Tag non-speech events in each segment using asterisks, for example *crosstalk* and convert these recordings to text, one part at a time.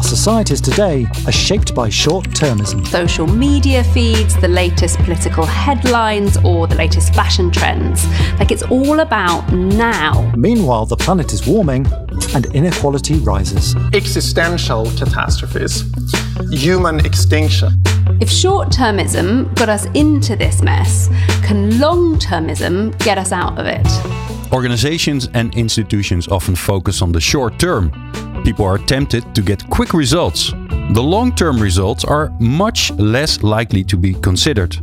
Our societies today are shaped by short termism. Social media feeds, the latest political headlines, or the latest fashion trends. Like it's all about now. Meanwhile, the planet is warming and inequality rises. Existential catastrophes, human extinction. If short termism got us into this mess, can long termism get us out of it? Organizations and institutions often focus on the short term. People are tempted to get quick results. The long term results are much less likely to be considered.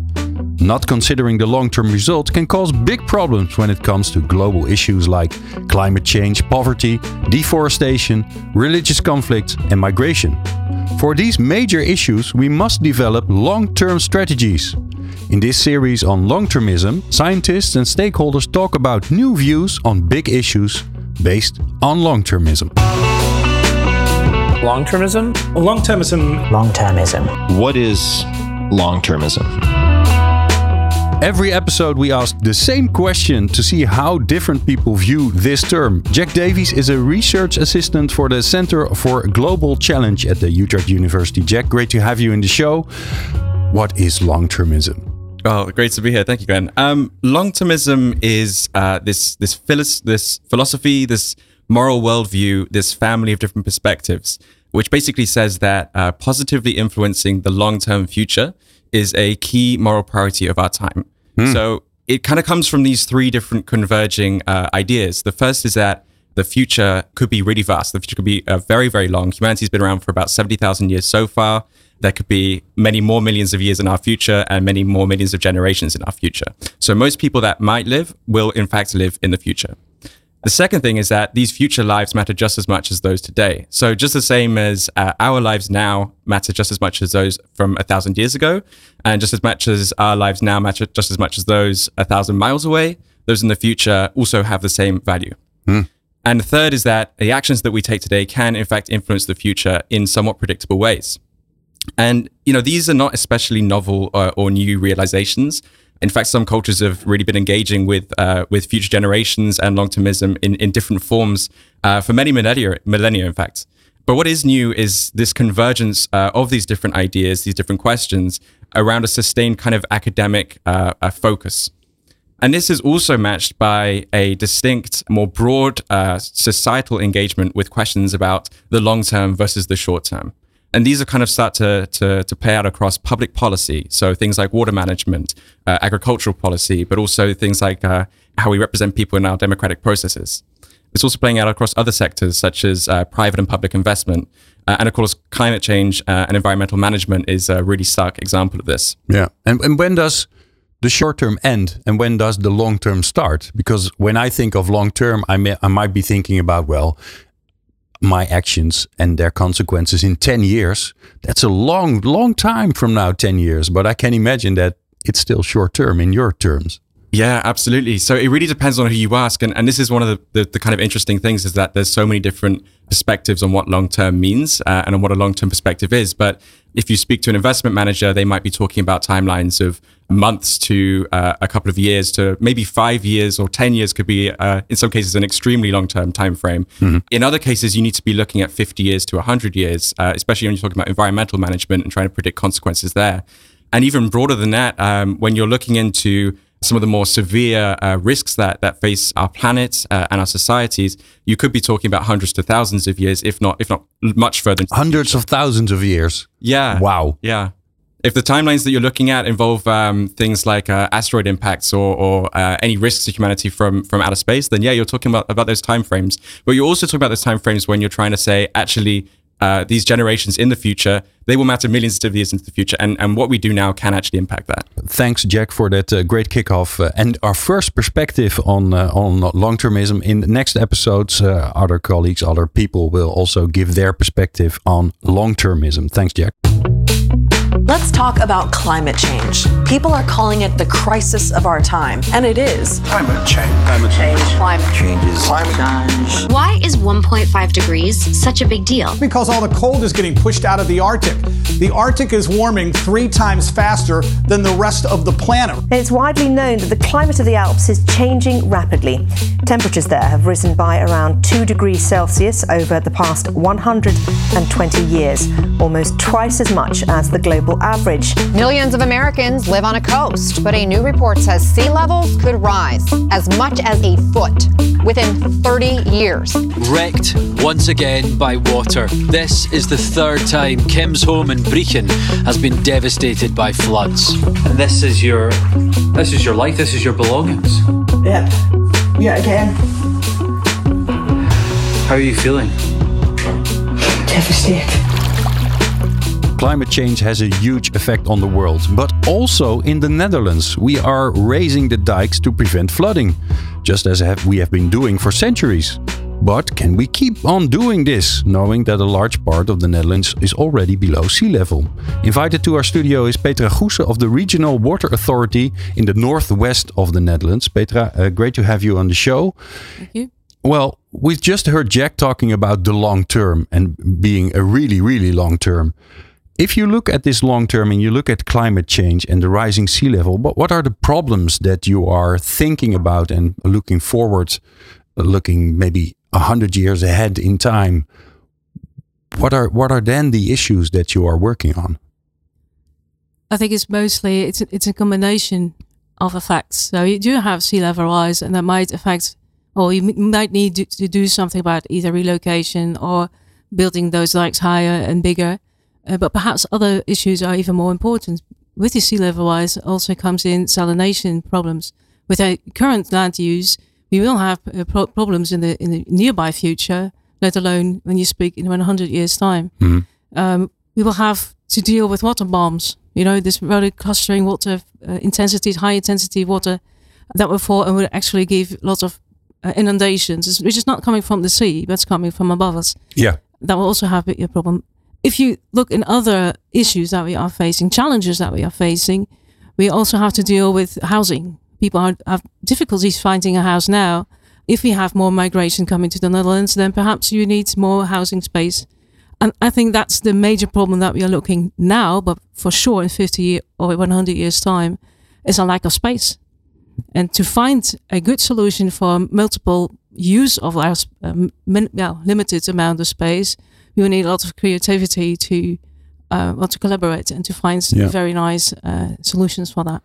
Not considering the long term results can cause big problems when it comes to global issues like climate change, poverty, deforestation, religious conflict, and migration. For these major issues, we must develop long term strategies. In this series on long termism, scientists and stakeholders talk about new views on big issues based on long termism. Long termism? Long termism. Long termism. What is long termism? Every episode, we ask the same question to see how different people view this term. Jack Davies is a research assistant for the Center for Global Challenge at the Utrecht University. Jack, great to have you in the show. What is long termism? Oh, great to be here. Thank you, Glenn. Um, long termism is uh, this this, philis- this philosophy, this moral worldview, this family of different perspectives, which basically says that uh, positively influencing the long term future is a key moral priority of our time. So it kind of comes from these three different converging uh, ideas. The first is that the future could be really vast. The future could be uh, very, very long. Humanity's been around for about 70,000 years so far. There could be many more millions of years in our future and many more millions of generations in our future. So most people that might live will, in fact, live in the future. The second thing is that these future lives matter just as much as those today. So, just the same as uh, our lives now matter just as much as those from a thousand years ago, and just as much as our lives now matter just as much as those a thousand miles away, those in the future also have the same value. And the third is that the actions that we take today can, in fact, influence the future in somewhat predictable ways. And you know, these are not especially novel uh, or new realizations. In fact, some cultures have really been engaging with uh, with future generations and long termism in, in different forms uh, for many millennia, millennia, in fact. But what is new is this convergence uh, of these different ideas, these different questions around a sustained kind of academic uh, uh, focus. And this is also matched by a distinct, more broad uh, societal engagement with questions about the long term versus the short term. And these are kind of start to, to, to play out across public policy. So things like water management, uh, agricultural policy, but also things like uh, how we represent people in our democratic processes. It's also playing out across other sectors such as uh, private and public investment. Uh, and of course, climate change uh, and environmental management is a really stark example of this. Yeah. And, and when does the short term end and when does the long term start? Because when I think of long term, I, may, I might be thinking about, well, my actions and their consequences in 10 years. That's a long, long time from now, 10 years. But I can imagine that it's still short term in your terms. Yeah, absolutely. So it really depends on who you ask. And, and this is one of the, the, the kind of interesting things is that there's so many different perspectives on what long term means uh, and on what a long term perspective is. But if you speak to an investment manager, they might be talking about timelines of months to uh, a couple of years to maybe five years or 10 years could be, uh, in some cases, an extremely long term time frame. In other cases, you need to be looking at 50 years to 100 years, uh, especially when you're talking about environmental management and trying to predict consequences there. And even broader than that, um, when you're looking into some of the more severe uh, risks that that face our planet uh, and our societies, you could be talking about hundreds to thousands of years, if not if not much further. Hundreds of thousands of years. Yeah. Wow. Yeah. If the timelines that you're looking at involve um, things like uh, asteroid impacts or, or uh, any risks to humanity from from outer space, then yeah, you're talking about, about those timeframes. But you're also talking about those timeframes when you're trying to say, actually, uh, these generations in the future, they will matter millions of years into the future. And, and what we do now can actually impact that. Thanks, Jack, for that uh, great kickoff uh, and our first perspective on uh, on long termism. In the next episodes, uh, other colleagues, other people will also give their perspective on long termism. Thanks, Jack. Let's talk about climate change. People are calling it the crisis of our time, and it is. Climate change. Climate change. Climate changes. Climate change. Why is 1.5 degrees such a big deal? Because all the cold is getting pushed out of the Arctic. The Arctic is warming three times faster than the rest of the planet. It's widely known that the climate of the Alps is changing rapidly. Temperatures there have risen by around 2 degrees Celsius over the past 120 years, almost twice as much as the global average. Millions of Americans live on a coast, but a new report says sea levels could rise as much as a foot within 30 years. Wrecked once again by water. This is the third time Kim's home in Brechin has been devastated by floods. And this is your this is your life, this is your belongings. Yep. Yeah, again. How are you feeling? Devastated. Climate change has a huge effect on the world, but also in the Netherlands. We are raising the dikes to prevent flooding, just as we have been doing for centuries. But can we keep on doing this, knowing that a large part of the Netherlands is already below sea level? Invited to our studio is Petra Goessen of the Regional Water Authority in the northwest of the Netherlands. Petra, uh, great to have you on the show. Thank you. Well, we've just heard Jack talking about the long term and being a really, really long term. If you look at this long term and you look at climate change and the rising sea level, what, what are the problems that you are thinking about and looking forward, looking maybe a hundred years ahead in time? What are what are then the issues that you are working on? I think it's mostly it's a, it's a combination of effects. So you do have sea level rise, and that might affect, or you might need to, to do something about either relocation or building those dikes higher and bigger. Uh, but perhaps other issues are even more important. With the sea level rise also comes in salination problems. With our current land use, we will have uh, pro- problems in the in the nearby future, let alone when you speak in 100 years' time. Mm-hmm. Um, we will have to deal with water bombs. You know, this really clustering water uh, intensity, high intensity water that will fall and will actually give lots of uh, inundations, which is not coming from the sea, but it's coming from above us. Yeah. That will also have a problem if you look in other issues that we are facing, challenges that we are facing, we also have to deal with housing. People are, have difficulties finding a house now. If we have more migration coming to the Netherlands, then perhaps you need more housing space. And I think that's the major problem that we are looking now, but for sure in 50 year or 100 years time, is a lack of space. And to find a good solution for multiple use of our um, min- well, limited amount of space, you need a lot of creativity to uh, well to collaborate and to find Yeah. very nice uh, solutions for that.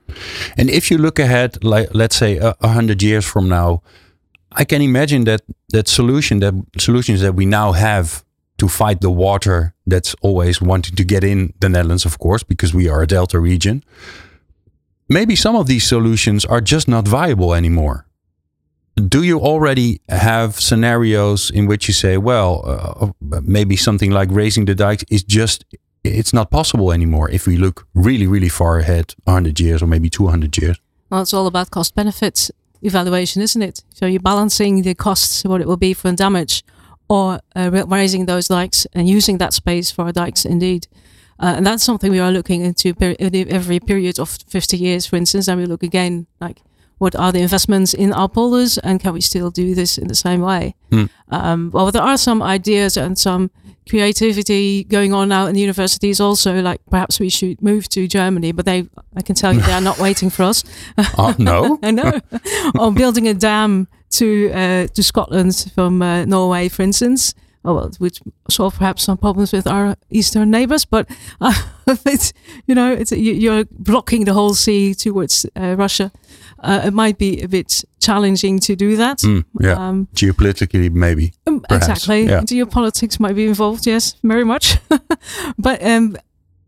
And if you look ahead, like let's say a, a hundred years from now, I can imagine that that solution, that solutions that we now have to fight the water that's always wanting to get in the Netherlands, of course, because we are a delta region. Maybe some of these solutions are just not viable anymore. Do you already have scenarios in which you say, well, uh, maybe something like raising the dikes is just it's not possible anymore if we look really, really far ahead, 100 years or maybe 200 years. Well, it's all about cost benefits evaluation, isn't it? So you're balancing the costs, what it will be for damage, or uh, raising those dikes and using that space for dikes indeed. Uh, and that's something we are looking into every period of 50 years, for instance. And we look again, like, what are the investments in our polders and can we still do this in the same way? Hmm. Um, well, there are some ideas and some creativity going on now in the universities also, like perhaps we should move to Germany, but they, I can tell you they are not *laughs* waiting for us. Oh, no? *laughs* no. or building a dam to uh, to Scotland from uh, Norway, for instance. Oh, well, which solve perhaps some problems with our eastern neighbors, but uh, *laughs* it's you know it's you- you're blocking the whole sea towards uh, Russia. Uh, it might be a bit challenging to do that. Mm, yeah. Um, Geopolitically, maybe. um, exactly. Yeah. Geopolitics might be involved, yes, very much. *laughs* but um,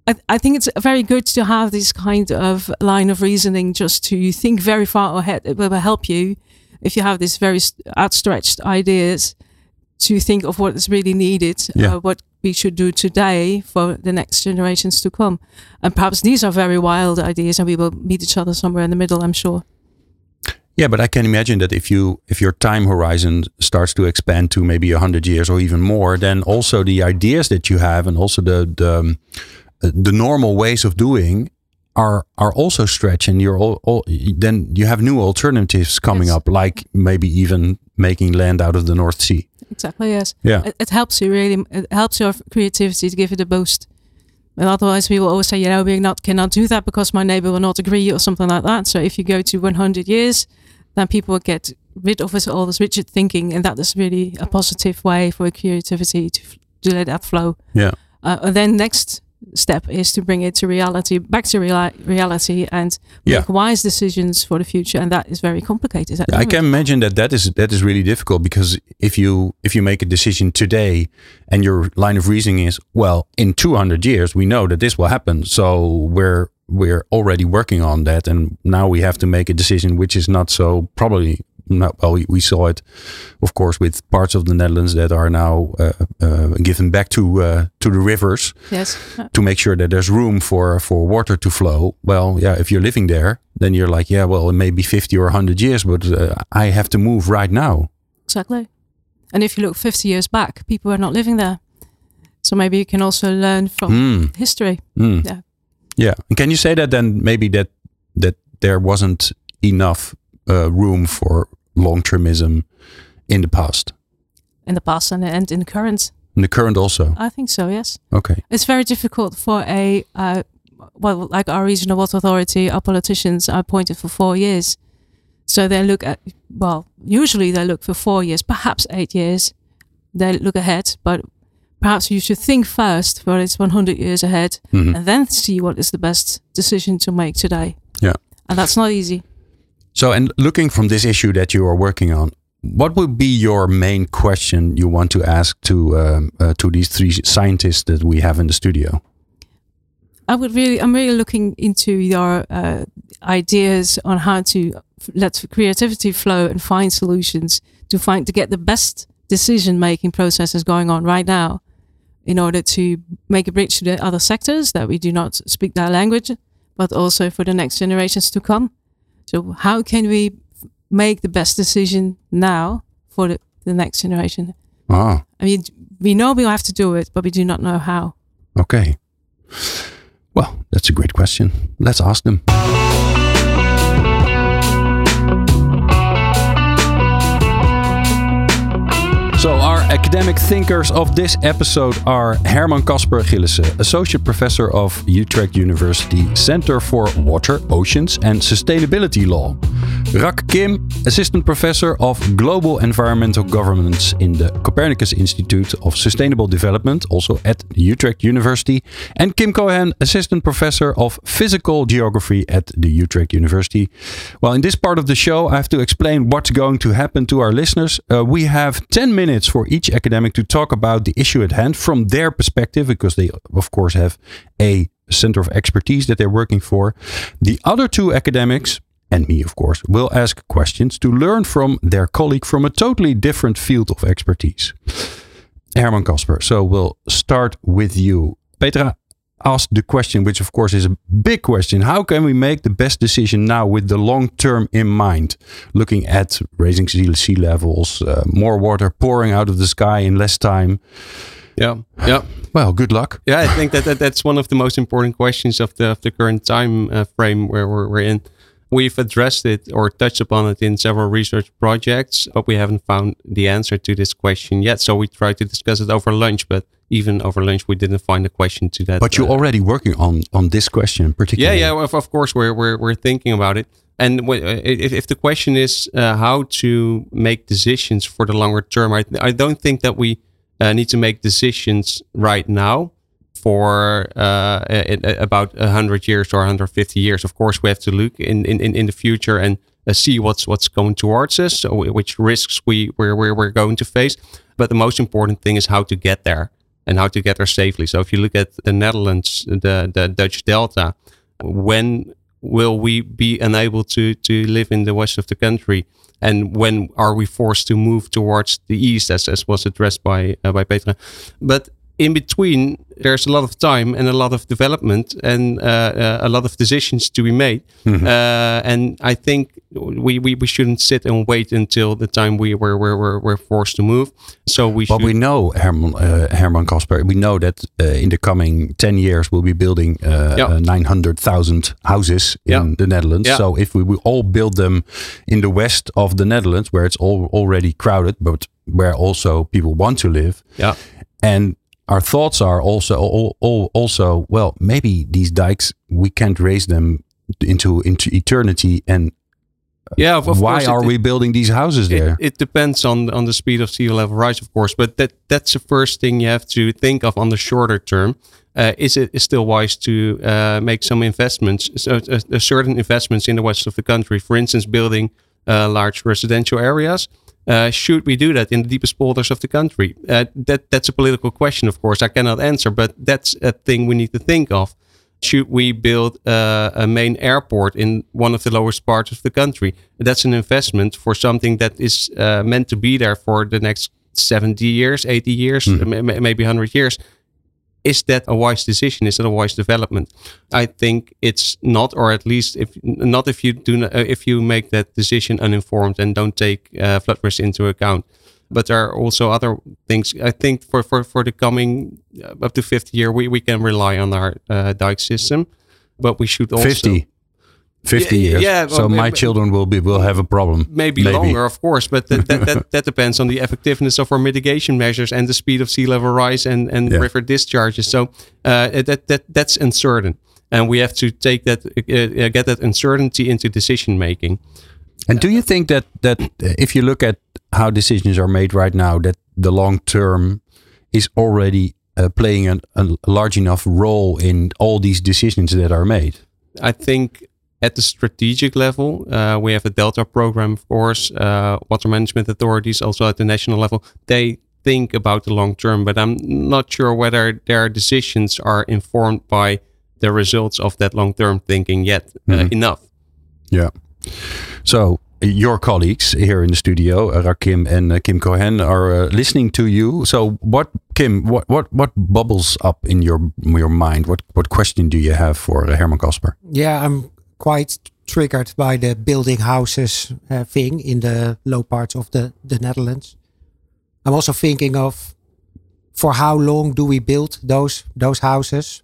I, I think it's very good to have this kind of line of reasoning just to think very far ahead. It will help you if you have these very outstretched ideas to think of what is really needed, Yeah. uh, what we should do today for the next generations to come. And perhaps these are very wild ideas and we will meet each other somewhere in the middle, I'm sure. Yeah, but I can imagine that if you if your time horizon starts to expand to maybe hundred years or even more, then also the ideas that you have and also the the um, the normal ways of doing are are also stretched, and you're all, all then you have new alternatives coming Yes. up, like maybe even making land out of the North Sea. Exactly. Yes. Yeah. It, it helps you really. It helps your creativity to give it a boost. And otherwise, we will always say, you know, we not cannot do that because my neighbor will not agree or something like that. So if you go to 100 years, then people get rid of this, all this rigid thinking, and that is really a positive way for creativity to f- to let that flow. Yeah. Uh, and then next step is to bring it to reality, back to reali- reality, and Yeah. make wise decisions for the future. And that is very complicated. at the I can imagine that that is that is really difficult because if you if you make a decision today and your line of reasoning is well in 200 years we know that this will happen so we're we're already working on that and now we have to make a decision which is not so probably not well we, we saw it of course with parts of the Netherlands that are now uh, uh, given back to uh, to the rivers Yes. to make sure that there's room for for water to flow. Well, yeah, if you're living there, then you're like, yeah, well, it may be 50 or 100 years, but uh, I have to move right now. Exactly. And if you look 50 years back, people were not living there. So maybe you can also learn from Hmm. history. Mm. Yeah. Yeah. And can you say that then maybe that that there wasn't enough uh, room for long-termism in the past, In the past and, and in the current. in the current also? I think so, yes. Okay. It's very difficult for a, uh, well, like our regional water authority, our politicians are appointed for four years. So they look at, well, usually they look for four years, perhaps eight years. They look ahead, but perhaps you should think first for it's 100 years ahead Mhm. and then see what is the best decision to make today. Yeah. And that's not easy. So, and looking from this issue that you are working on, what would be your main question you want to ask to um, uh, to these three scientists that we have in the studio? I would really, I'm really looking into your uh, ideas on how to let creativity flow and find solutions to find to get the best decision making processes going on right now, in order to make a bridge to the other sectors that we do not speak that language, but also for the next generations to come. So how can we make the best decision now for the, the next generation? Ah, I mean, we know we have to do it, but we do not know how. okay. Well, that's a great question. Let's ask them. Academic thinkers of this episode are Herman Kasper Gilissen, Associate Professor of Utrecht University Center for Water, Oceans and Sustainability Law. Rak Kim, Assistant Professor of Global Environmental Governance in the Copernicus Institute of Sustainable Development, also at Utrecht University. And Kim Cohen, Assistant Professor of Physical Geography at the Utrecht University. Well, in this part of the show, I have to explain what's going to happen to our listeners. Uh, we have 10 minutes for each academic to talk about the issue at hand from their perspective, because they, of course, have a center of expertise that they're working for. The other two academics, and me, of course, will ask questions to learn from their colleague from a totally different field of expertise. Herman Kasper, so we'll start with you. Petra asked the question, which of course is a big question. How can we make the best decision now with the long term in mind? Looking at raising sea, sea levels, uh, more water pouring out of the sky in less time. Yeah, yeah. Well, good luck. Yeah, I think that, that that's one of the most important questions of the of the current time uh, frame where we're, we're in. We've addressed it or touched upon it in several research projects, but we haven't found the answer to this question yet. So we tried to discuss it over lunch, but even over lunch, we didn't find a question to that. But you're uh, already working on on this question particularly. yeah. Yeah. Of, of course, we're, we're we're thinking about it. And uh, if, if the question is uh, how to make decisions for the longer term, I, I don't think that we uh, need to make decisions right now for uh, in, about 100 years or 150 years. Of course, we have to look in, in, in the future and uh, see what's what's going towards us, so which risks we we're, we're, we're going to face. But the most important thing is how to get there and how to get there safely. So if you look at the Netherlands, the, the Dutch Delta, when will we be unable to, to live in the west of the country? And when are we forced to move towards the east, as, as was addressed by uh, by Petra? But in between, there's a lot of time and a lot of development and uh, uh, a lot of decisions to be made. Mhm. Uh, and I think we, we, we shouldn't sit and wait until the time we were we're, we're, we're forced to move. So we But we know, Herman, uh, Herman Kasper, we know that uh, in the coming 10 years we'll be building uh, uh, 900,000 houses in Yeah. the Netherlands. Yeah. So if we will all build them in the west of the Netherlands, where it's all already crowded, but where also people want to live. Yeah. And our thoughts are also also well maybe these dikes we can't raise them into into eternity and Yeah, of, of why course it- are we building these houses there It, depends on on the speed of sea level rise, of course, but that that's the first thing you have to think of on the shorter term. Uh, is it is still wise to uh, make some investments, so, uh, uh, certain investments in the west of the country, for instance, building uh, large residential areas? Uh, should we do that in the deepest polders of the country? Uh, that that's a political question, of course. I cannot answer, but that's a thing we need to think of. Should we build uh, a main airport in one of the lowest parts of the country? That's an investment for something that is uh, meant to be there for the next 70 years, 80 years, Mhm. m- m- maybe 100 years. Is that a wise decision? Is that a wise development? I think it's not, or at least if not, if you do, not, uh, if you make that decision uninformed and don't take uh, flood risk into account. But there are also other things. I think for for for the coming uh, up to 50 year, we we can rely on our uh, dike system, but we should also 50 50 Yeah, years yeah, so well, my children will be will have a problem maybe, longer, of course, but that, that, that, *laughs* that depends on the effectiveness of our mitigation measures and the speed of sea level rise and, and Yeah. river discharges. So uh, that, that that's uncertain, and we have to take that uh, uh, get that uncertainty into decision making. And do you think that that uh, if you look at how decisions are made right now, that the long term is already uh, playing an, a large enough role in all these decisions that are made? I think at the strategic level, uh, we have a Delta program, of course, uh, water management authorities, also at the national level. They think about the long term, but I'm not sure whether their decisions are informed by the results of that long term thinking yet uh, Mhm. enough. Yeah. So your colleagues here in the studio, uh, Rak Kim and uh, Kim Cohen, are uh, listening to you. So what, Kim? What what what bubbles up in your your mind? What what question do you have for uh, Herman Kasper? Yeah, I'm quite triggered by the building houses uh, thing in the low parts of the, the Netherlands. I'm also thinking of for how long do we build those those houses?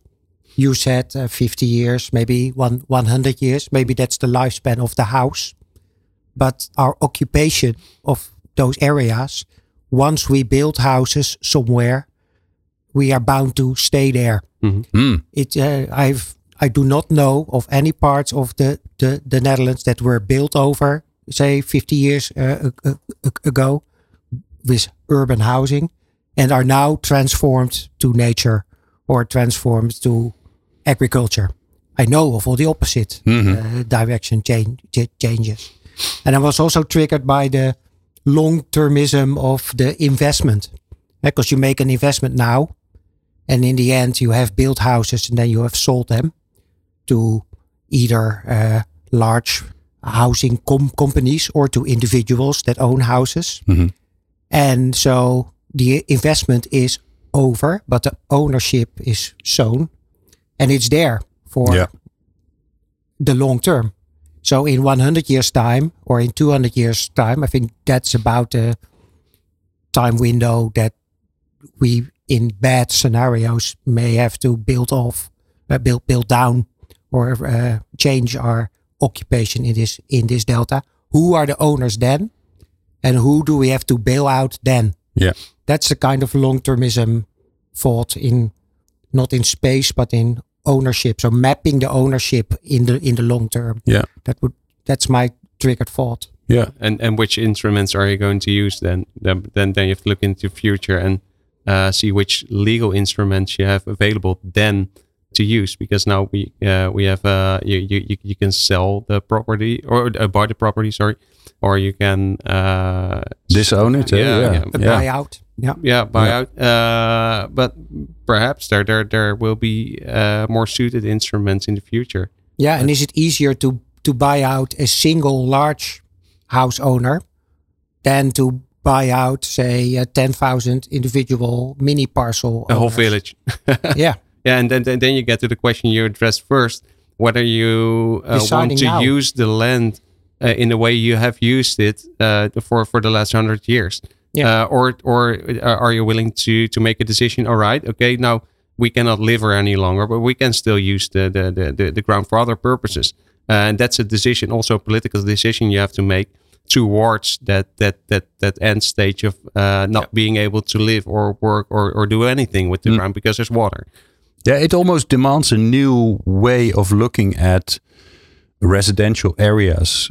You said uh, 50 years, maybe one 100 years, maybe that's the lifespan of the house. But our occupation of those areas, once we build houses somewhere, we are bound to stay there. Mm. It uh, I've I do not know of any parts of the, the, the Netherlands that were built over say 50 years uh, ago with urban housing and are now transformed to nature or transformed to agriculture. I know of all the opposite Mhm. uh, direction change, changes. And I was also triggered by the long termism of the investment. Because you make an investment now, and in the end, you have built houses and then you have sold them to either uh, large housing com- companies or to individuals that own houses. Mhm. And so the investment is over, but the ownership is sown and it's there for Yeah. the long term. So in 100 years time or in 200 years time, I think that's about the time window that we in bad scenarios may have to build off, uh, build build down, or uh, change our occupation in this in this delta. Who are the owners then, and who do we have to bail out then? Yeah. That's the kind of long termism thought in not in space but in ownership. So mapping the ownership in the in the long term. Yeah. That would that's my triggered thought. Yeah. And and which instruments are you going to use then? Then then, then you have to look into the future and uh, see which legal instruments you have available then to use because now we uh, we have uh, you, you you- you can sell the property or uh, buy the property sorry or you can uh, Disown it, eh? Yeah. A Yeah. buyout. Yeah. yeah buy Yeah. out uh, but perhaps there there there will be uh, more suited instruments in the future Yeah, and is it easier to to buy out a single large house owner than to buy out, say, uh, 10,000 individual mini parcel. A whole village. *laughs* yeah. Yeah, and then, then then you get to the question you addressed first, whether you uh, want to now. use the land uh, in the way you have used it uh, for for the last hundred years, Yeah. uh, or or uh, are you willing to to make a decision? All right, okay, now we cannot live here any longer, but we can still use the the the, the, the ground for other purposes, uh, and that's a decision, also a political decision you have to make towards that that that that end stage of uh, not being able to live or work or, or do anything with the ground because there's water. Yeah, it almost demands a new way of looking at residential areas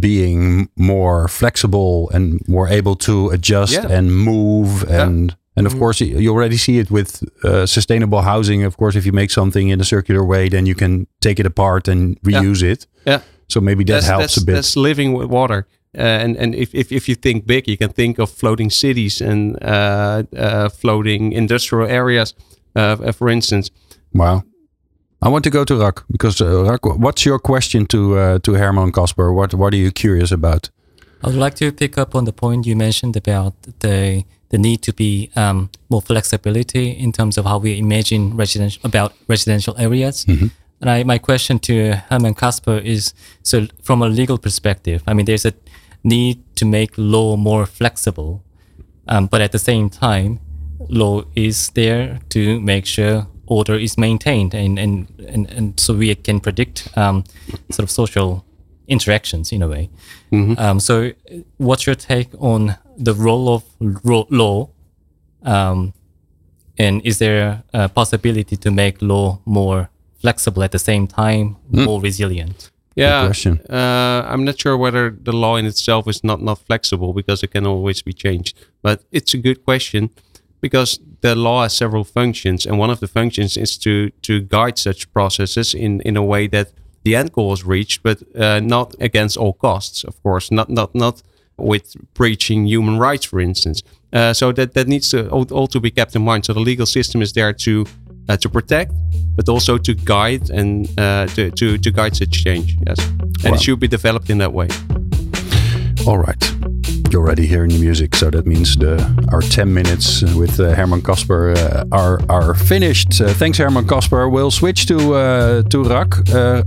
being more flexible and more able to adjust Yeah. and move and and of course you already see it with uh, sustainable housing. Of course if you make something in a circular way then you can take it apart and reuse it. Yeah. so maybe that that's, helps that's, a bit. That's living with water. Uh, and and if, if, if you think big, you can think of floating cities and uh, uh, floating industrial areas, for instance. Wow. I want to go to Rak because uh, Rak, what's your question to uh, to Herman Kasper? What what are you curious about? I would like to pick up on the point you mentioned about the the need to be um, more flexibility in terms of how we imagine residential about residential areas. And I, my question to Herman Kasper is: so from a legal perspective, I mean, there's a need to make law more flexible, um, but at the same time, law is there to make sure order is maintained, and and and, and so we can predict um, sort of social interactions in a way. Um, so, uh, what's your take on the role of ro- law? Um, and is there a possibility to make law more flexible at the same time, more resilient? Yeah. Uh, I'm not sure whether the law in itself is not not flexible because it can always be changed. But it's a good question because the law has several functions, and one of the functions is to to guide such processes in in a way that the end goal is reached, but uh, not against all costs. Of course, not not not with breaching human rights, for instance. Uh, so that that needs to all, all to be kept in mind. So the legal system is there to uh, to protect, but also to guide and uh, to, to to guide such change. Yes, and Wow. it should be developed in that way. All right. You're already hearing the music, so that means the our 10 minutes with uh, Herman Kasper uh, are are finished. Uh, thanks, Herman Kasper. We'll switch to uh, to Rak. Uh,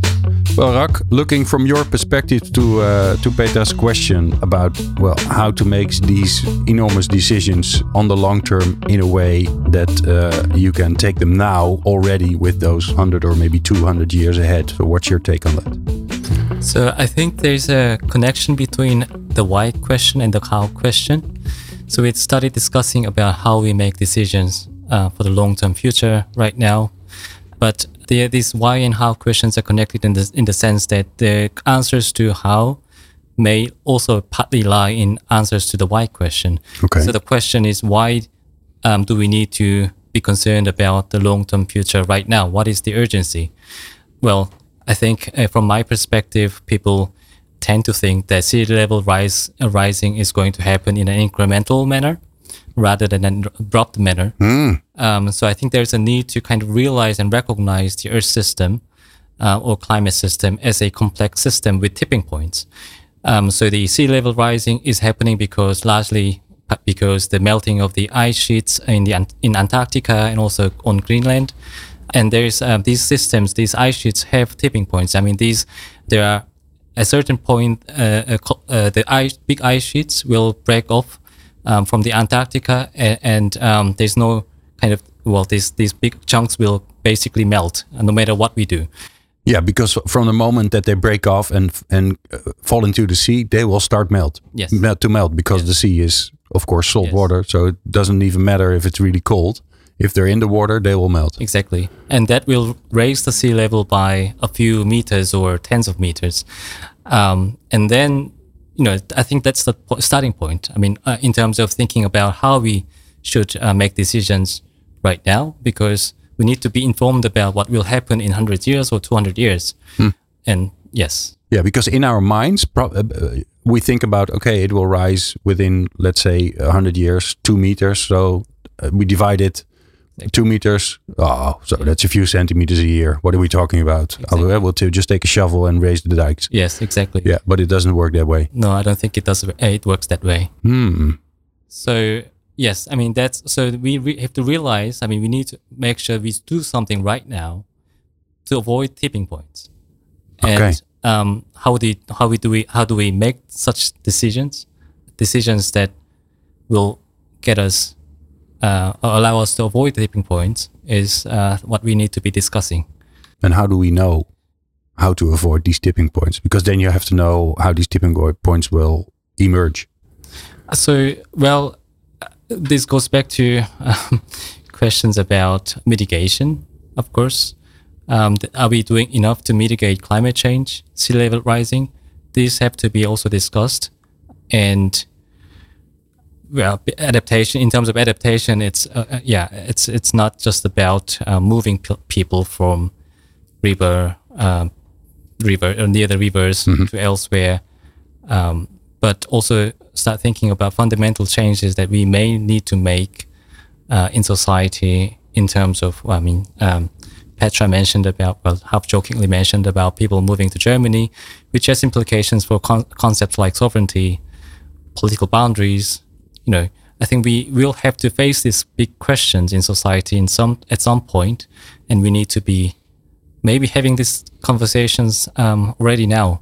well, Rak, looking from your perspective to uh, to Petra's question about well how to make these enormous decisions on the long term in a way that uh, you can take them now already with those 100 or maybe 200 years ahead. So, what's your take on that? So I think there's a connection between the why question and the how question. So we started discussing about how we make decisions uh, for the long-term future right now, but the, these why and how questions are connected in the in the sense that the answers to how may also partly lie in answers to the why question. Okay. So the question is why um, do we need to be concerned about the long-term future right now? What is the urgency? Well, I think uh, from my perspective, people tend to think that sea level rise uh, rising is going to happen in an incremental manner rather than an abrupt manner. Um, so I think there's a need to kind of realize and recognize the Earth system uh, or climate system as a complex system with tipping points. Um, so the sea level rising is happening because largely because the melting of the ice sheets in the in Antarctica and also on Greenland, and there's um, these systems, these ice sheets have tipping points. I mean, these there are a certain point uh, uh, the ice, big ice sheets will break off um, from the Antarctica, and, and um, there's no kind of well, these these big chunks will basically melt, uh, no matter what we do. Yeah, because from the moment that they break off and and uh, fall into the sea, they will start melt. Yes. melt to melt because the sea is, of course, salt water. So it doesn't even matter if it's really cold. If they're in the water, they will melt. Exactly. And that will raise the sea level by a few meters or tens of meters. Um, and then, you know, I think that's the po- starting point. I mean, uh, in terms of thinking about how we should uh, make decisions right now, because we need to be informed about what will happen in 100 years or 200 years. And yes, Yeah, because in our minds, uh, we think about okay, it will rise within, let's say, hundred years, two meters. So uh, we divide it. Two meters. Oh, so that's a few centimeters a year. What are we talking about? Are we able to just take a shovel and raise the dikes? yes, exactly. Yeah, but it doesn't work that way. No, I don't think it does. uh, It works that way. Hmm. So yes, I mean that's so we re- have to realize. I mean, we need to make sure we do something right now to avoid tipping points. And Okay. um, how do how we do we how do we make such decisions? Decisions that will get us uh, allow us to avoid tipping points is uh, what we need to be discussing. And how do we know how to avoid these tipping points? Because then you have to know how these tipping points will emerge. So, well, this goes back to um, *laughs* questions about mitigation, of course. Um, are we doing enough to mitigate climate change, sea level rising? These have to be also discussed. And well, adaptation. In terms of adaptation, it's uh, uh, yeah, it's it's not just about uh, moving p- people from river, um, river or near the rivers to elsewhere, um, but also start thinking about fundamental changes that we may need to make uh, in society in terms of. I mean, um, Petra mentioned about, well, half jokingly mentioned about people moving to Germany, which has implications for con- concepts like sovereignty, political boundaries. You know, I think we will have to face these big questions in society in some at some point, and we need to be maybe having these conversations um, already now.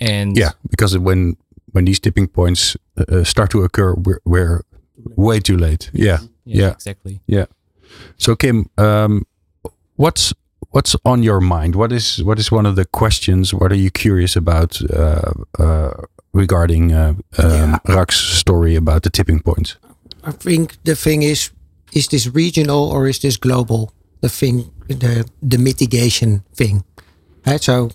And Yeah, because when when these tipping points uh, start to occur, we're, we're way too late. Yeah, Yeah, yeah, exactly. Yeah. So Kim, um, what's what's on your mind? What is what is one of the questions? What are you curious about uh, uh, regarding uh, um, Rak's story about the tipping points? I think the thing is, is this regional or is this global? The thing, the the mitigation thing. Right? So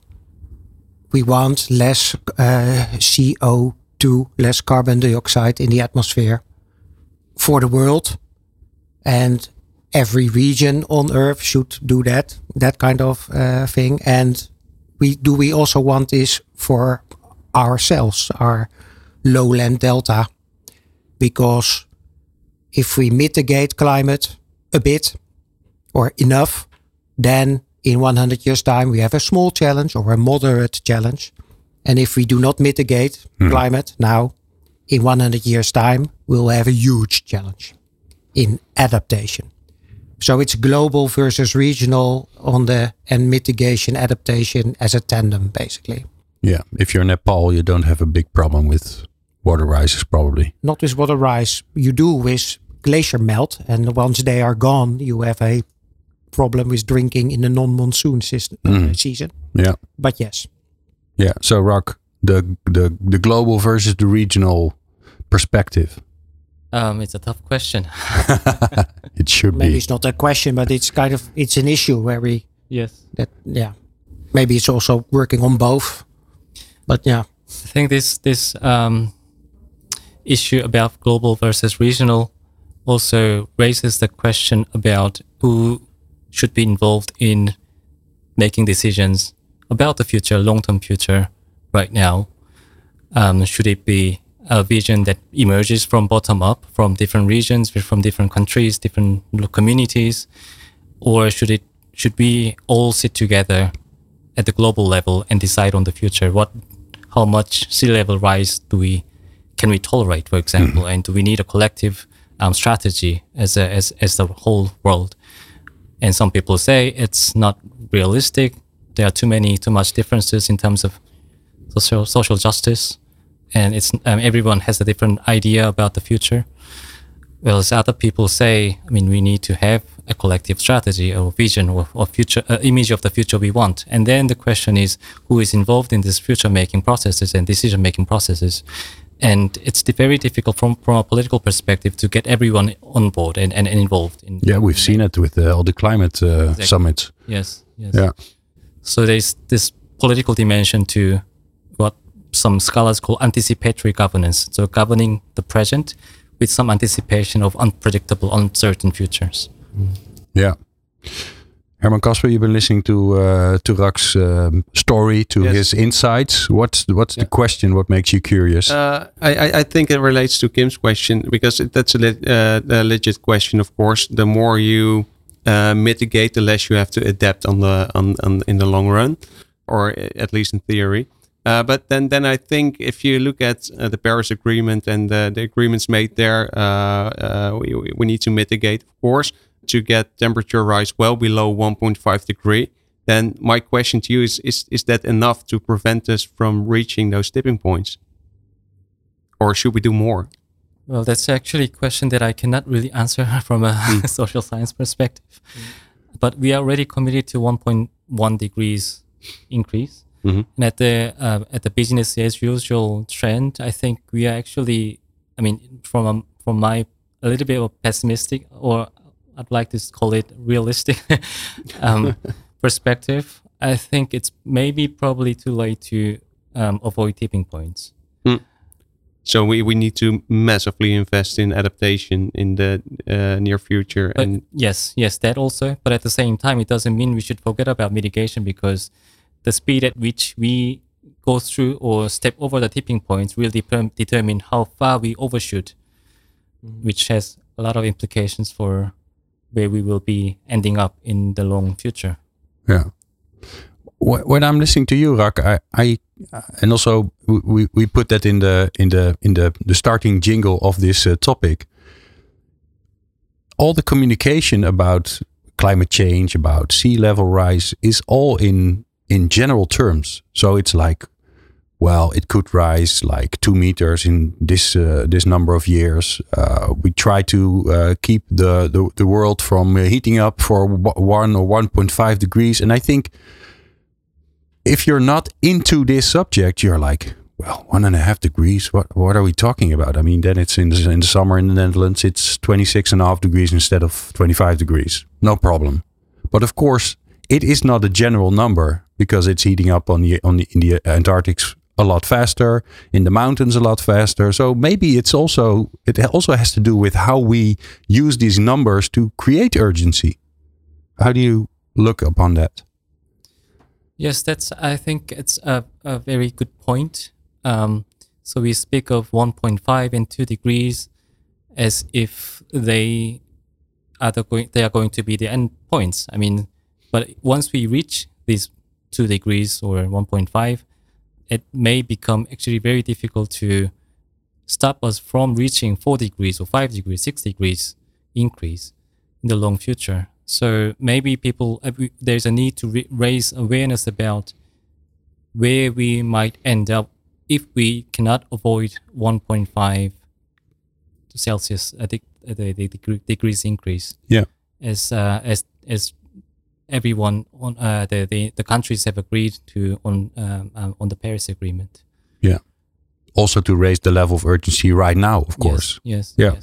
we want less uh, CO2, less carbon dioxide in the atmosphere for the world, and every region on Earth should do that. That kind of uh, thing. And we do we also want this for ourselves, our lowland delta, because if we mitigate climate a bit or enough, then in 100 years' time we have a small challenge or a moderate challenge. And if we do not mitigate hmm. climate now, in 100 years' time, we'll have a huge challenge in adaptation. So it's global versus regional on the and mitigation adaptation as a tandem, basically. Yeah, if you're in Nepal, you don't have a big problem with water rises, probably. not with water rise. You do with glacier melt, and once they are gone, you have a problem with drinking in the non-monsoon system, uh, Mhm. season. Yeah, But yes, yeah. So Rak, the the the global versus the regional perspective. Um, it's a tough question. *laughs* *laughs* It should be maybe be. it's not a question, but it's kind of it's an issue where we Yes. that yeah, maybe it's also working on both. But yeah, I think this this um, issue about global versus regional also raises the question about who should be involved in making decisions about the future, long-term future, right now. Um, should it be a vision that emerges from bottom up, from different regions, from different countries, different communities, or should it should we all sit together at the global level and decide on the future? What, how much sea level rise do we can we tolerate, for example, and do we need a collective um, strategy as a, as as the whole world? And some people say it's not realistic. There are too many, too much differences in terms of social social justice, and it's um, everyone has a different idea about the future. Whereas other people say, I mean, we need to have a collective strategy or vision or, or future uh, image of the future we want. And then the question is, who is involved in these future making processes and decision making processes? And it's very difficult from, from a political perspective to get everyone on board and, and, and involved. In, Yeah, we've seen it with uh, all the climate uh, Exactly. summits. Yes, yes. Yeah. So there's this political dimension to what some scholars call anticipatory governance. So governing the present with some anticipation of unpredictable, uncertain futures. Yeah. Herman Kasper, you've been listening to uh, to Rak's um, story, to Yes. his insights. What's what's the question? What makes you curious? Uh, I, I- think it relates to Kim's question because that's a, le- uh, a legit question. Of course, the more you uh, mitigate, the less you have to adapt on the on, on in the long run, or at least in theory. Uh, but then, then I think if you look at uh, the Paris Agreement and the, the agreements made there, uh, uh, we, we need to mitigate, of course, to get temperature rise well below 1.5 degree. Then my question to you is: Is is that enough to prevent us from reaching those tipping points, or should we do more? Well, that's actually a question that I cannot really answer *laughs* from a Hmm. *laughs* social science perspective. But we are already committed to 1.1 degrees increase. Mhm. And at the uh, at the business as usual trend, I think we are actually, I mean, from a, from my a little bit of pessimistic, or I'd like to call it realistic *laughs* um, *laughs* perspective, I think it's maybe probably too late to um, avoid tipping points. Hmm. So we, we need to massively invest in adaptation in the uh, near future. But and yes, yes, that also. But at the same time, it doesn't mean we should forget about mitigation because the speed at which we go through or step over the tipping points will determ- determine how far we overshoot, which has a lot of implications for where we will be ending up in the long future. Yeah. When I'm listening to you, Rak, I, I and also we- we, put that in the in the in the the starting jingle of this uh, topic. All the communication about climate change, about sea level rise, is all in in general terms. So it's like, well, it could rise like two meters in this uh, this number of years. Uh, we try to uh, keep the, the the world from uh, heating up for one or one point five degrees, and I think if you're not into this subject, you're like, well, one and a half degrees. What what are we talking about? I mean, then it's in the, in the summer in the Netherlands, it's 26 and a half degrees instead of 25 degrees. No problem. But of course, it is not a general number because it's heating up on the on the in the Antarctic a lot faster, in the mountains a lot faster. So maybe it's also it also has to do with how we use these numbers to create urgency. How do you look upon that? Yes, that's. I think it's a, a very good point. Um, so we speak of 1.5 and 2 degrees as if they are the going they are going to be the end points. I mean, but once we reach these 2 degrees or 1.5, it may become actually very difficult to stop us from reaching 4 degrees or 5 degrees, 6 degrees increase in the long future. So maybe people, there's a need to re- raise awareness about where we might end up if we cannot avoid 1.5 Celsius uh, deg- the, the degrees increase. Yeah. As uh, as as everyone on uh, the, the the countries have agreed to on um, um, on the Paris Agreement. Yeah. Also to raise the level of urgency right now, of course. yes, Yeah.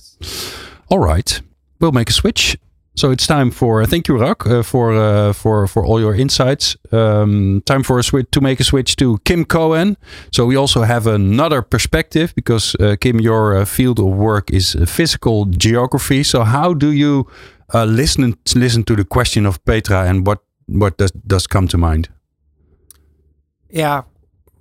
All right. We'll make a switch. So it's time for thank you, Rak, uh, for uh, for for all your insights. Um, time for a switch to make a switch to Kim Cohen. So we also have another perspective because uh, Kim, your uh, field of work is uh, physical geography. So how do you uh, listen listen to the question of Petra and what what does does come to mind? yeah,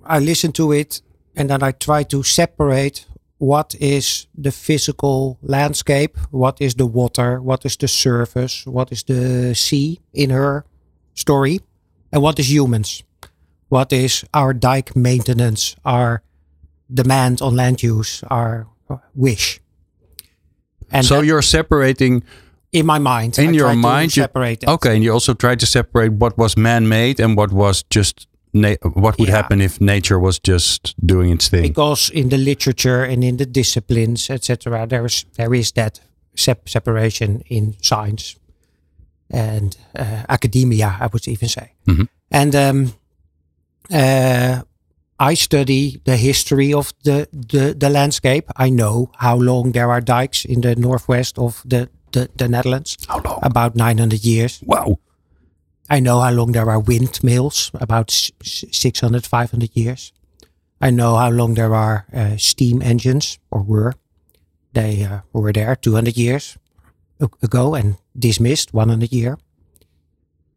I listen to it and then I try to separate what is the physical landscape, what is the water, what is the surface, what is the sea in her story, and what is humans. What is our dike maintenance, our demand on land use, our wish. And so you're separating in my mind. in I your mind you- separate it. okay and you also try to separate what was man-made and what was just na- what would happen if nature was just doing its thing because in the literature and in the disciplines etc there is there is that sep- separation in science and uh, academia i would even say Mhm. and um, uh, i study the history of the, the the landscape i know how long there are dikes in the northwest of the the, the netherlands how long about 900 years wow I know how long there are windmills, about s- s- 600, 500 years. I know how long there are uh, steam engines, or were. They uh, were there 200 years ago and dismissed 100 year.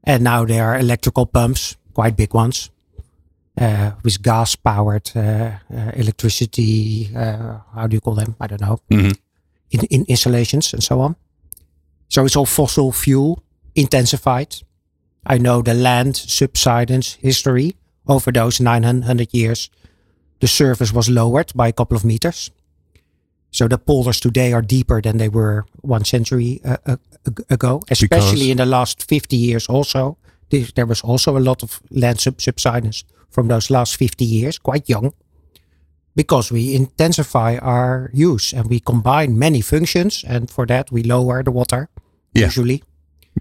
And now there are electrical pumps, quite big ones, uh, with gas powered uh, uh, electricity. Uh, how do you call them? I don't know. Mhm. In, in installations and so on. So it's all fossil fuel intensified. I know the land subsidence history over those 900 years, the surface was lowered by a couple of meters. So the polders today are deeper than they were one century uh, uh, ago, especially Because- in the last 50 years also. This, there was also a lot of land sub- subsidence from those last 50 years, quite young, because we intensify our use and we combine many functions. And for that, we lower the water Yeah. usually.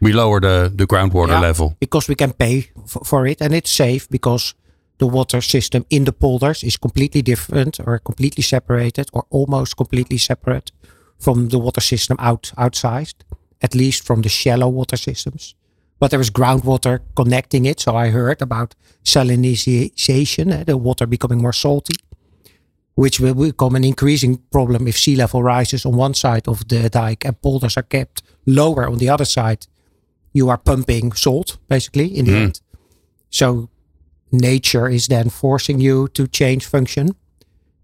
We lower the, the groundwater Yeah, level. because we can pay for it and it's safe because the water system in the polders is completely different or completely separated or almost completely separate from the water system out outside at least from the shallow water systems but there is groundwater connecting it so i heard about salinization eh, the water becoming more salty which will become an increasing problem if sea level rises on one side of the dike and polders are kept lower on the other side you are pumping salt basically in the Mm. end. So nature is then forcing you to change function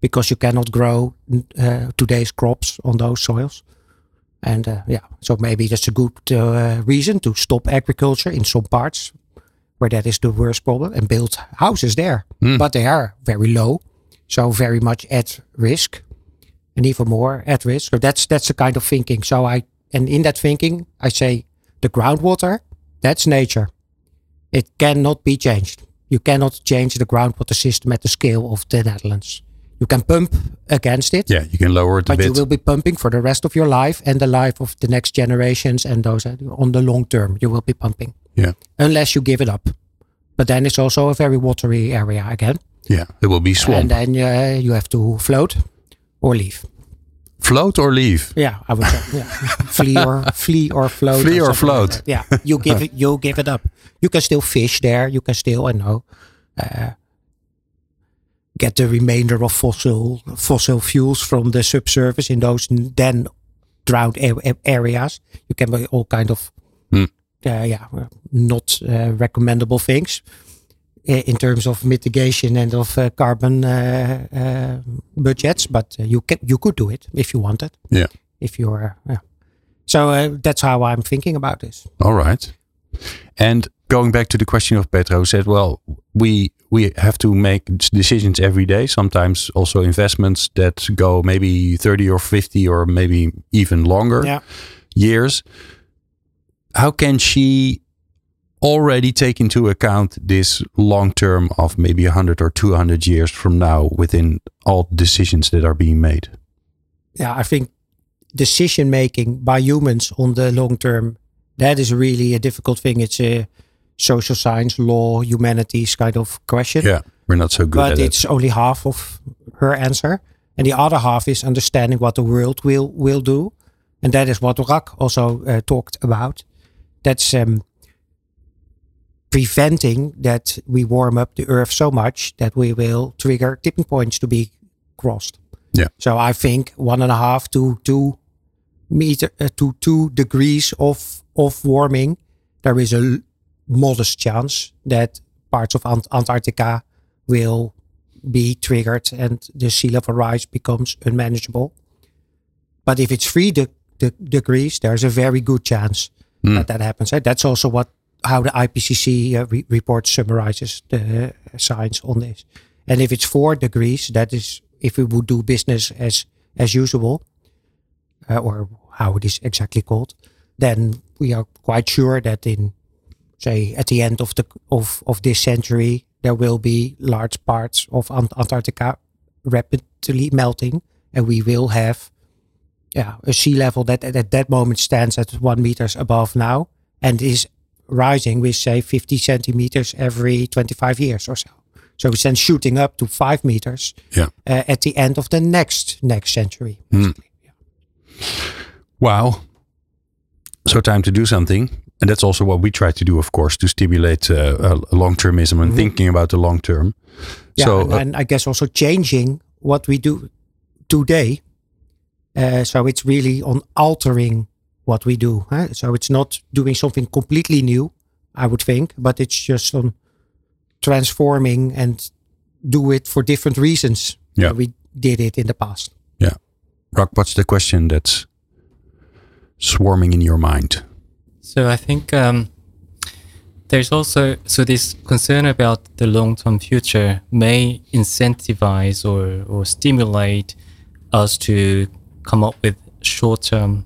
because you cannot grow uh, today's crops on those soils. And uh, yeah, so maybe that's a good uh, reason to stop agriculture in some parts where that is the worst problem and build houses there. Hmm. But they are very low, so very much at risk and even more at risk. So that's that's the kind of thinking. So I and in that thinking, I say the groundwater, that's nature. It cannot be changed. You cannot change the groundwater system at the scale of the Netherlands. You can pump against it, Yeah, you can lower it but you will be pumping for the rest of your life and the life of the next generations and those on the long term. You will be pumping Yeah. unless you give it up. But then it's also a very watery area again. Yeah, it will be swamp. And then uh, you have to float or leave. Float or leave? Yeah, I would say. Yeah. *laughs* flee or flee or float. Flee or something like float. that. yeah, you give it. You give it up. You can still fish there. You can still, I know, uh, get the remainder of fossil fossil fuels from the subsurface in those then drowned a- a- areas. You can buy all kind of, Hmm. uh, yeah, not uh, recommendable things i- in terms of mitigation and of uh, carbon uh, uh, budgets. But uh, you can you could do it if you wanted Yeah. if you're yeah. so uh, that's how i'm thinking about this All right. And going back to the question of Petra, who said, well, we we have to make decisions every day. Sometimes also investments that go maybe 30 or 50 or maybe even longer Yeah. years. How can she already take into account this long term of maybe 100 or 200 years from now within all decisions that are being made? yeah i think decision making by humans on the long term that is really a difficult thing it's a social science law humanities kind of question Yeah, we're not so good at it. but it's it. only half of her answer and the other half is understanding what the world will will do and that is what Rak also uh, talked about that's um, preventing that we warm up the earth so much that we will trigger tipping points to be crossed Yeah. so I think one and a half to two meter uh, to two degrees of of warming, there is a modest chance that parts of Ant- Antarctica will be triggered and the sea level rise becomes unmanageable. But if it's three de- de- degrees, there's a very good chance Hmm. that that happens. Eh, That's also what how the IPCC uh, re- report summarizes the science on this. And if it's four degrees, that is if we would do business as as usual, uh, or how it is exactly called, then we are quite sure that in say at the end of the of of this century there will be large parts of Ant- Antarctica rapidly melting, and we will have yeah a sea level that at that moment stands at one meters above now and is rising with say 50 centimeters every 25 years or so. So it's then shooting up to five meters Yeah. uh, at the end of the next next century. Hmm. Wow. So time to do something. And that's also what we try to do, of course, to stimulate uh, uh, long-termism and Mhm. thinking about the long term. Yeah, so and, uh, and I guess also changing what we do today. Uh, so it's really on altering what we do. Huh? So it's not doing something completely new, I would think, but it's just on transforming and do it for different reasons. Yeah. than we did it in the past. yeah. Rak, what's the question that's swarming in your mind? So I think um, there's also so this concern about the long-term future may incentivize or, or stimulate us to come up with short-term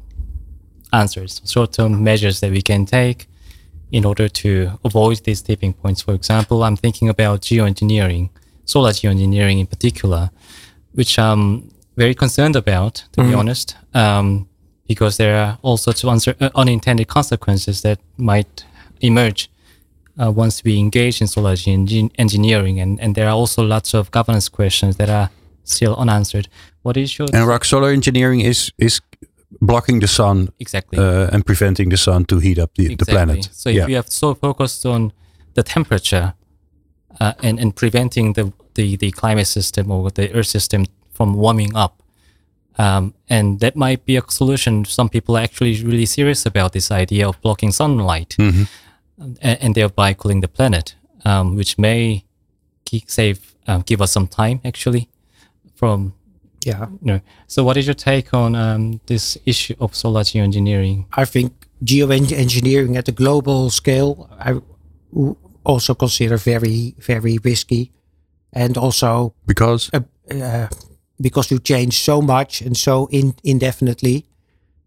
answers, short-term measures that we can take in order to avoid these tipping points. For example, I'm thinking about geoengineering, solar geoengineering in particular, which I'm very concerned about, to Mm-hmm. be honest, um, because there are all sorts of uncer- uh, unintended consequences that might emerge uh, once we engage in solar engineering. And, and there are also lots of governance questions that are still unanswered. What is your And Rak solar engineering is is blocking the sun Exactly. uh, and preventing the sun to heat up the, the planet. So if you have so focused on the temperature uh, and and preventing the, the the climate system or the Earth system from warming up, um, and that might be a solution. Some people are actually really serious about this idea of blocking sunlight Mhm. and, and thereby cooling the planet, um, which may keep, save um, give us some time actually from Yeah. you know. So what is your take on um, this issue of solar geoengineering? I think geoengineering at the global scale, I w- also consider very, very risky, and also because uh, uh, because you change so much and so in, indefinitely,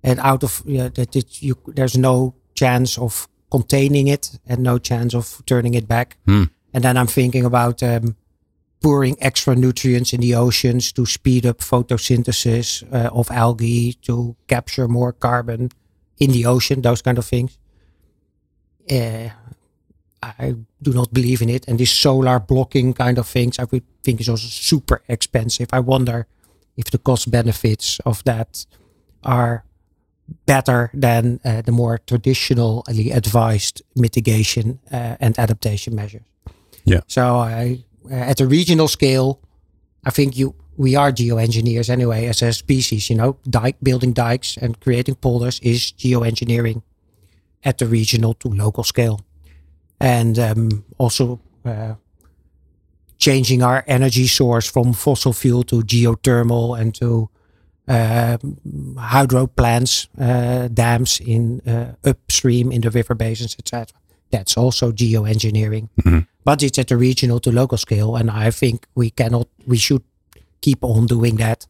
and out of yeah, that it, you there's no chance of containing it and no chance of turning it back. Hmm. And then I'm thinking about um, pouring extra nutrients in the oceans to speed up photosynthesis uh, of algae, to capture more carbon in the ocean, those kind of things. Uh, I do not believe in it. And this solar blocking kind of things, I would think is also super expensive. I wonder if the cost benefits of that are better than uh, the more traditionally advised mitigation uh, and adaptation measures. Yeah. So I, at a regional scale, I think you we are geoengineers anyway as a species. You know, dike building dikes and creating polders is geoengineering at the regional to local scale, and um, also uh, changing our energy source from fossil fuel to geothermal and to uh, hydro plants, uh, dams in uh, upstream in the river basins, etc. That's also geoengineering, but it's at the regional to local scale, and I think we cannot, we should keep on doing that,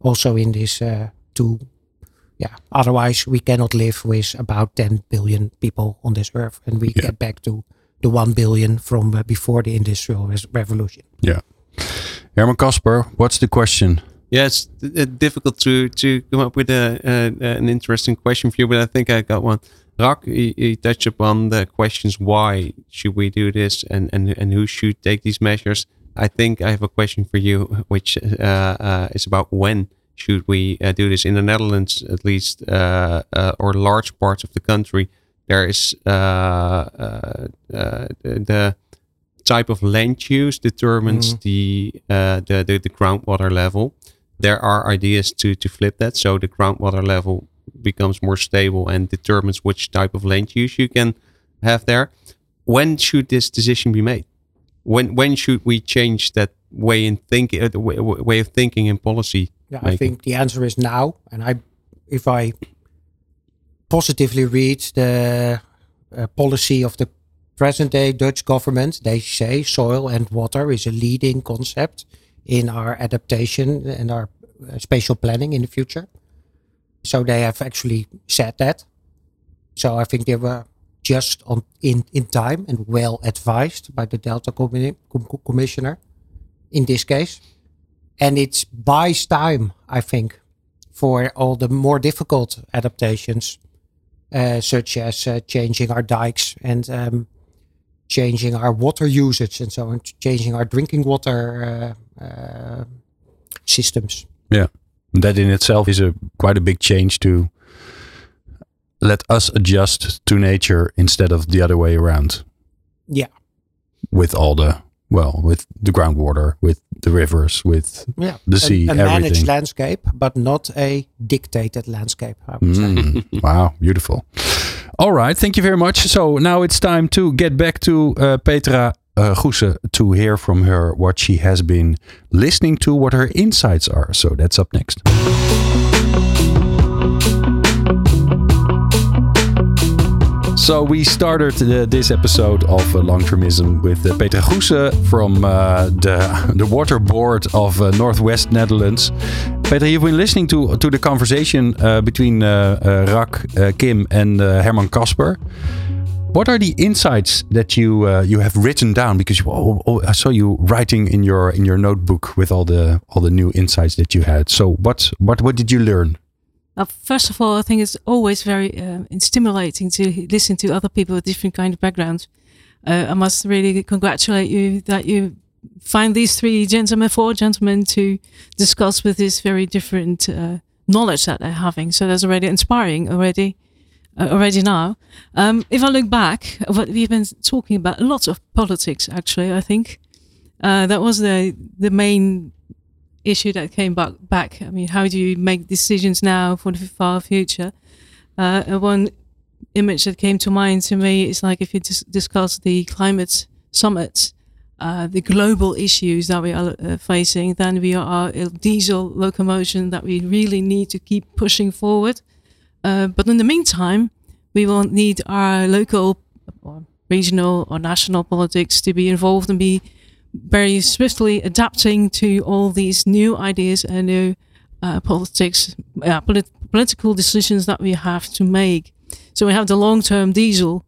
also in this uh, to, yeah. Otherwise, we cannot live with about 10 billion people on this earth, and we get back to the 1 billion from uh, before the industrial res- revolution. Yeah. Herman Kasper, what's the question? Yeah, it's uh, difficult to to come up with a, uh, an interesting question for you, but I think I got one. Rak, you, you touched upon the questions: Why should we do this, and and and who should take these measures? I think I have a question for you, which uh, uh, is about when should we uh, do this in the Netherlands, at least, uh, uh, or large parts of the country. There is uh, uh, uh, the, type of land use determines Mhm. the, uh, the the the groundwater level. There are ideas to to flip that, so the groundwater level becomes more stable and determines which type of land use you can have there. When should this decision be made? When when should we change that way in thinking, uh, way, way of thinking in policy? Yeah, I think the answer is now. And I, if I positively read the uh, policy of the present day Dutch government, they say soil and water is a leading concept in our adaptation and our uh, spatial planning in the future. So they have actually said that. So I think they were just on in, in time and well advised by the Delta commi- com- Commissioner in this case. And it buys time, I think, for all the more difficult adaptations, uh, such as uh, changing our dikes and um, changing our water usage and so on, changing our drinking water uh, uh, systems. Yeah. That in itself is a quite a big change to let us adjust to nature instead of the other way around Yeah. with all the well, with the groundwater, with the rivers, with Yeah. the sea, a, a everything. managed landscape, but not a dictated landscape, I would say. Mm, *laughs* wow, beautiful. All right, thank you very much. So now it's time to get back to uh, Petra uh, to hear from her what she has been listening to, what her insights are. So that's up next. So we started uh, this episode of uh, Long Termism with uh, Petra Goessen from uh, the the Water Board of uh, Northwest Netherlands. Petra, you've been listening to to the conversation between Rak, Kim, and Herman Kasper. What are the insights that you uh, you have written down? Because you, oh, oh, I saw you writing in your in your notebook with all the all the new insights that you had. So what what what did you learn? First of all, I think it's always very uh, stimulating to listen to other people with different kind of backgrounds. Uh, I must really congratulate you that you find these three gentlemen, four gentlemen, to discuss with this very different uh, knowledge that they're having. So that's already inspiring already. Uh, already now, um, if I look back, what we've been talking about, a lot of politics. Actually, I think uh, that was the the main issue that came back. Back. I mean, how do you make decisions now for the far future? Uh, one image that came to mind to me is like if you dis- discuss the climate summit, uh, the global issues that we are uh, facing, then we are a diesel locomotion that we really need to keep pushing forward. Uh, but in the meantime, we will need our local or regional or national politics to be involved and be very swiftly adapting to all these new ideas and new uh, politics, uh, polit- political decisions that we have to make. So we have the long-term diesel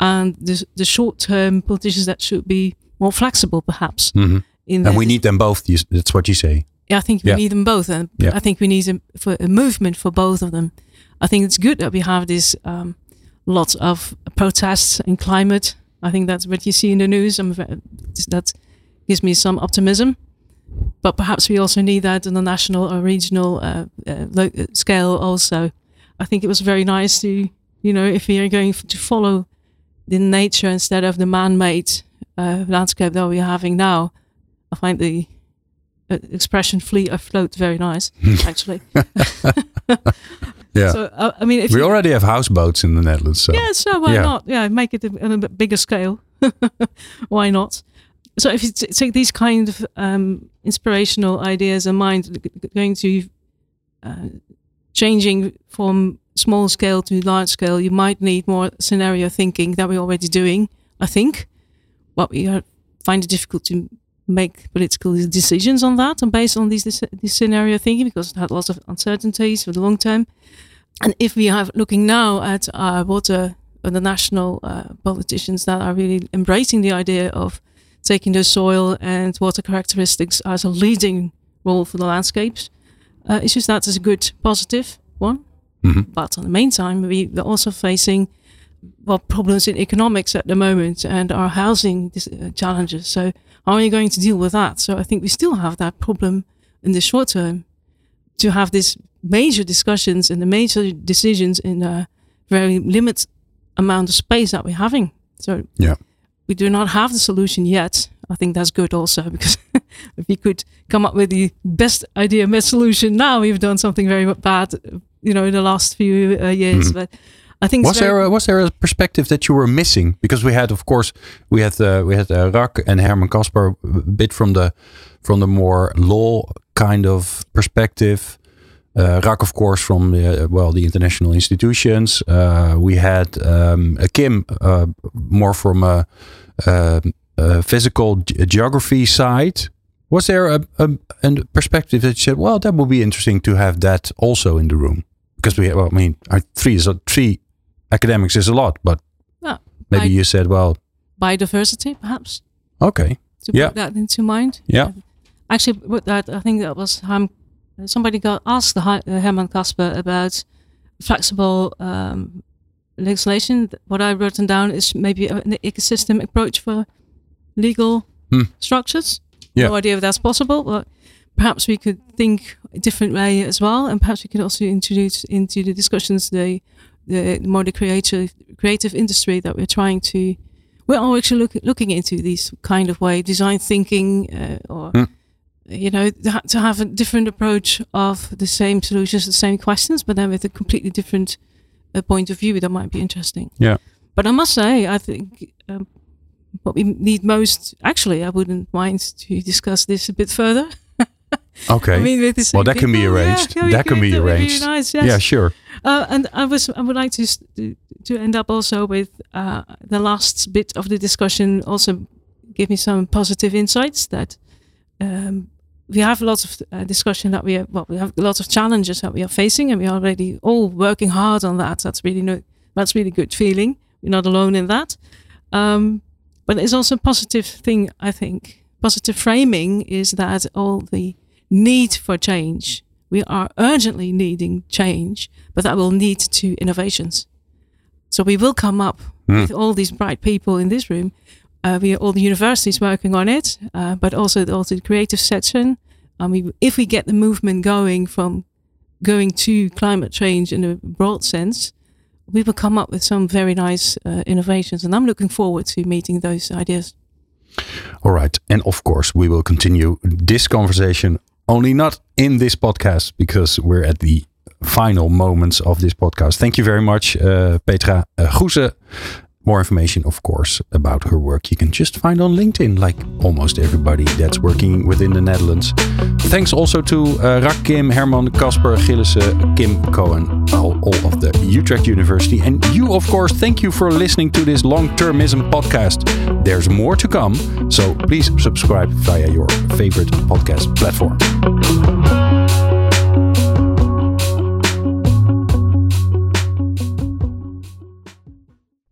and the, the short-term politicians that should be more flexible, perhaps. Mhm. In and we need them both. That's what you say. yeah, I think we Yeah. need them both, and Yeah. I think we need a, for a movement for both of them. I think it's good that we have this um, lots of protests in climate. I think that's what you see in the news. That gives me some optimism. But perhaps we also need that on a national or regional uh, uh, uh, scale. Also, I think it was very nice to, you know, if we are going f- to follow the nature instead of the man-made uh, landscape that we're having now, I find the uh, expression "flee afloat" very nice, *laughs* actually. *laughs* Yeah. So uh, I mean, if we you, already have houseboats in the Netherlands. So yeah, so why yeah. not? Yeah, make it a- on a bit bigger scale. *laughs* why not? So if you t- take these kind of um, inspirational ideas in mind, going to uh, changing from small scale to large scale, you might need more scenario thinking that we're already doing. I think, but we are, find it difficult to make political decisions on that and based on these this, this scenario thinking because it had lots of uncertainties for the long term. And if we are looking now at our water, uh, the national uh, politicians that are really embracing the idea of taking the soil and water characteristics as a leading role for the landscapes, uh, it's just that is a good positive one. Mhm. But in the meantime, we are also facing well problems in economics at the moment and our housing dis- uh, challenges. So how are you going to deal with that? So I think we still have that problem in the short term to have these major discussions and the major decisions in a very limited amount of space that we're having. So Yeah. we do not have the solution yet. I think that's good also *laughs* because if we could come up with the best idea, best solution now, we've done something very bad, you know, in the last few uh, years. Mhm. But I think was there a, was there a perspective that you were missing? Because we had, of course, we had uh, we had uh, Rak and Herman Kasper a bit from the from the more law kind of perspective. Uh, Rak, of course, from the, well the international institutions. Uh, we had um, Kim uh, more from a, a, a physical ge- geography side. Was there a, a, a perspective that you said, well, that would be interesting to have that also in the room? Because we, well, I mean, our three is a, three academics is a lot, but Yeah, maybe you said, well, biodiversity, perhaps. okay, to yeah, put that into mind. yeah, Actually, with that, I think that was um, somebody got asked the uh, Herman Kasper about flexible um, legislation. What I've written down is maybe an ecosystem approach for legal Hmm. structures. Yeah. No idea if that's possible, but perhaps we could think a different way as well, and perhaps we could also introduce into the discussions the the more the creative creative industry that we're trying to. We're all actually look, looking into these kind of way, design thinking, uh, or Hmm. you know, to to have a different approach of the same solutions, the same questions, but then with a completely different uh, point of view. That might be interesting. yeah. But I must say, I think um, what we need most, actually, I wouldn't mind to discuss this a bit further. Okay. I mean, with the well, that can be people, yeah, arranged. yeah, that can be that would be arranged. nice, yes. Yeah, sure. Uh, and I was I would like to to, end up also with uh, the last bit of the discussion. Also, give me some positive insights that um, we have lots of uh, discussion that we have, well we have lots of challenges that we are facing, and we are already all working hard on that. That's really no, that's really good feeling. We're not alone in that. Um, but it's also a positive thing, I think. Positive framing is that all the need for change we are urgently needing change, but that will lead to innovations. So we will come up mm. with all these bright people in this room. Uh, we all the universities working on it, uh, but also the, also the creative section. I mean, if we get the movement going from going to climate change in a broad sense, we will come up with some very nice uh, innovations, and I'm looking forward to meeting those ideas. All right, and of course, we will continue this conversation only not in this podcast because we're at the final moments of this podcast. Thank you very much, uh, Petra uh, Goessen. More information, of course, about her work you can just find on LinkedIn, like almost everybody that's working within the Netherlands. Thanks also to uh, Rak Kim, Herman, Kasper, Gilissen, Kim Cohen, all, all of the Utrecht University. And you, of course, thank you for listening to this long termism podcast. There's more to come, so please subscribe via your favorite podcast platform.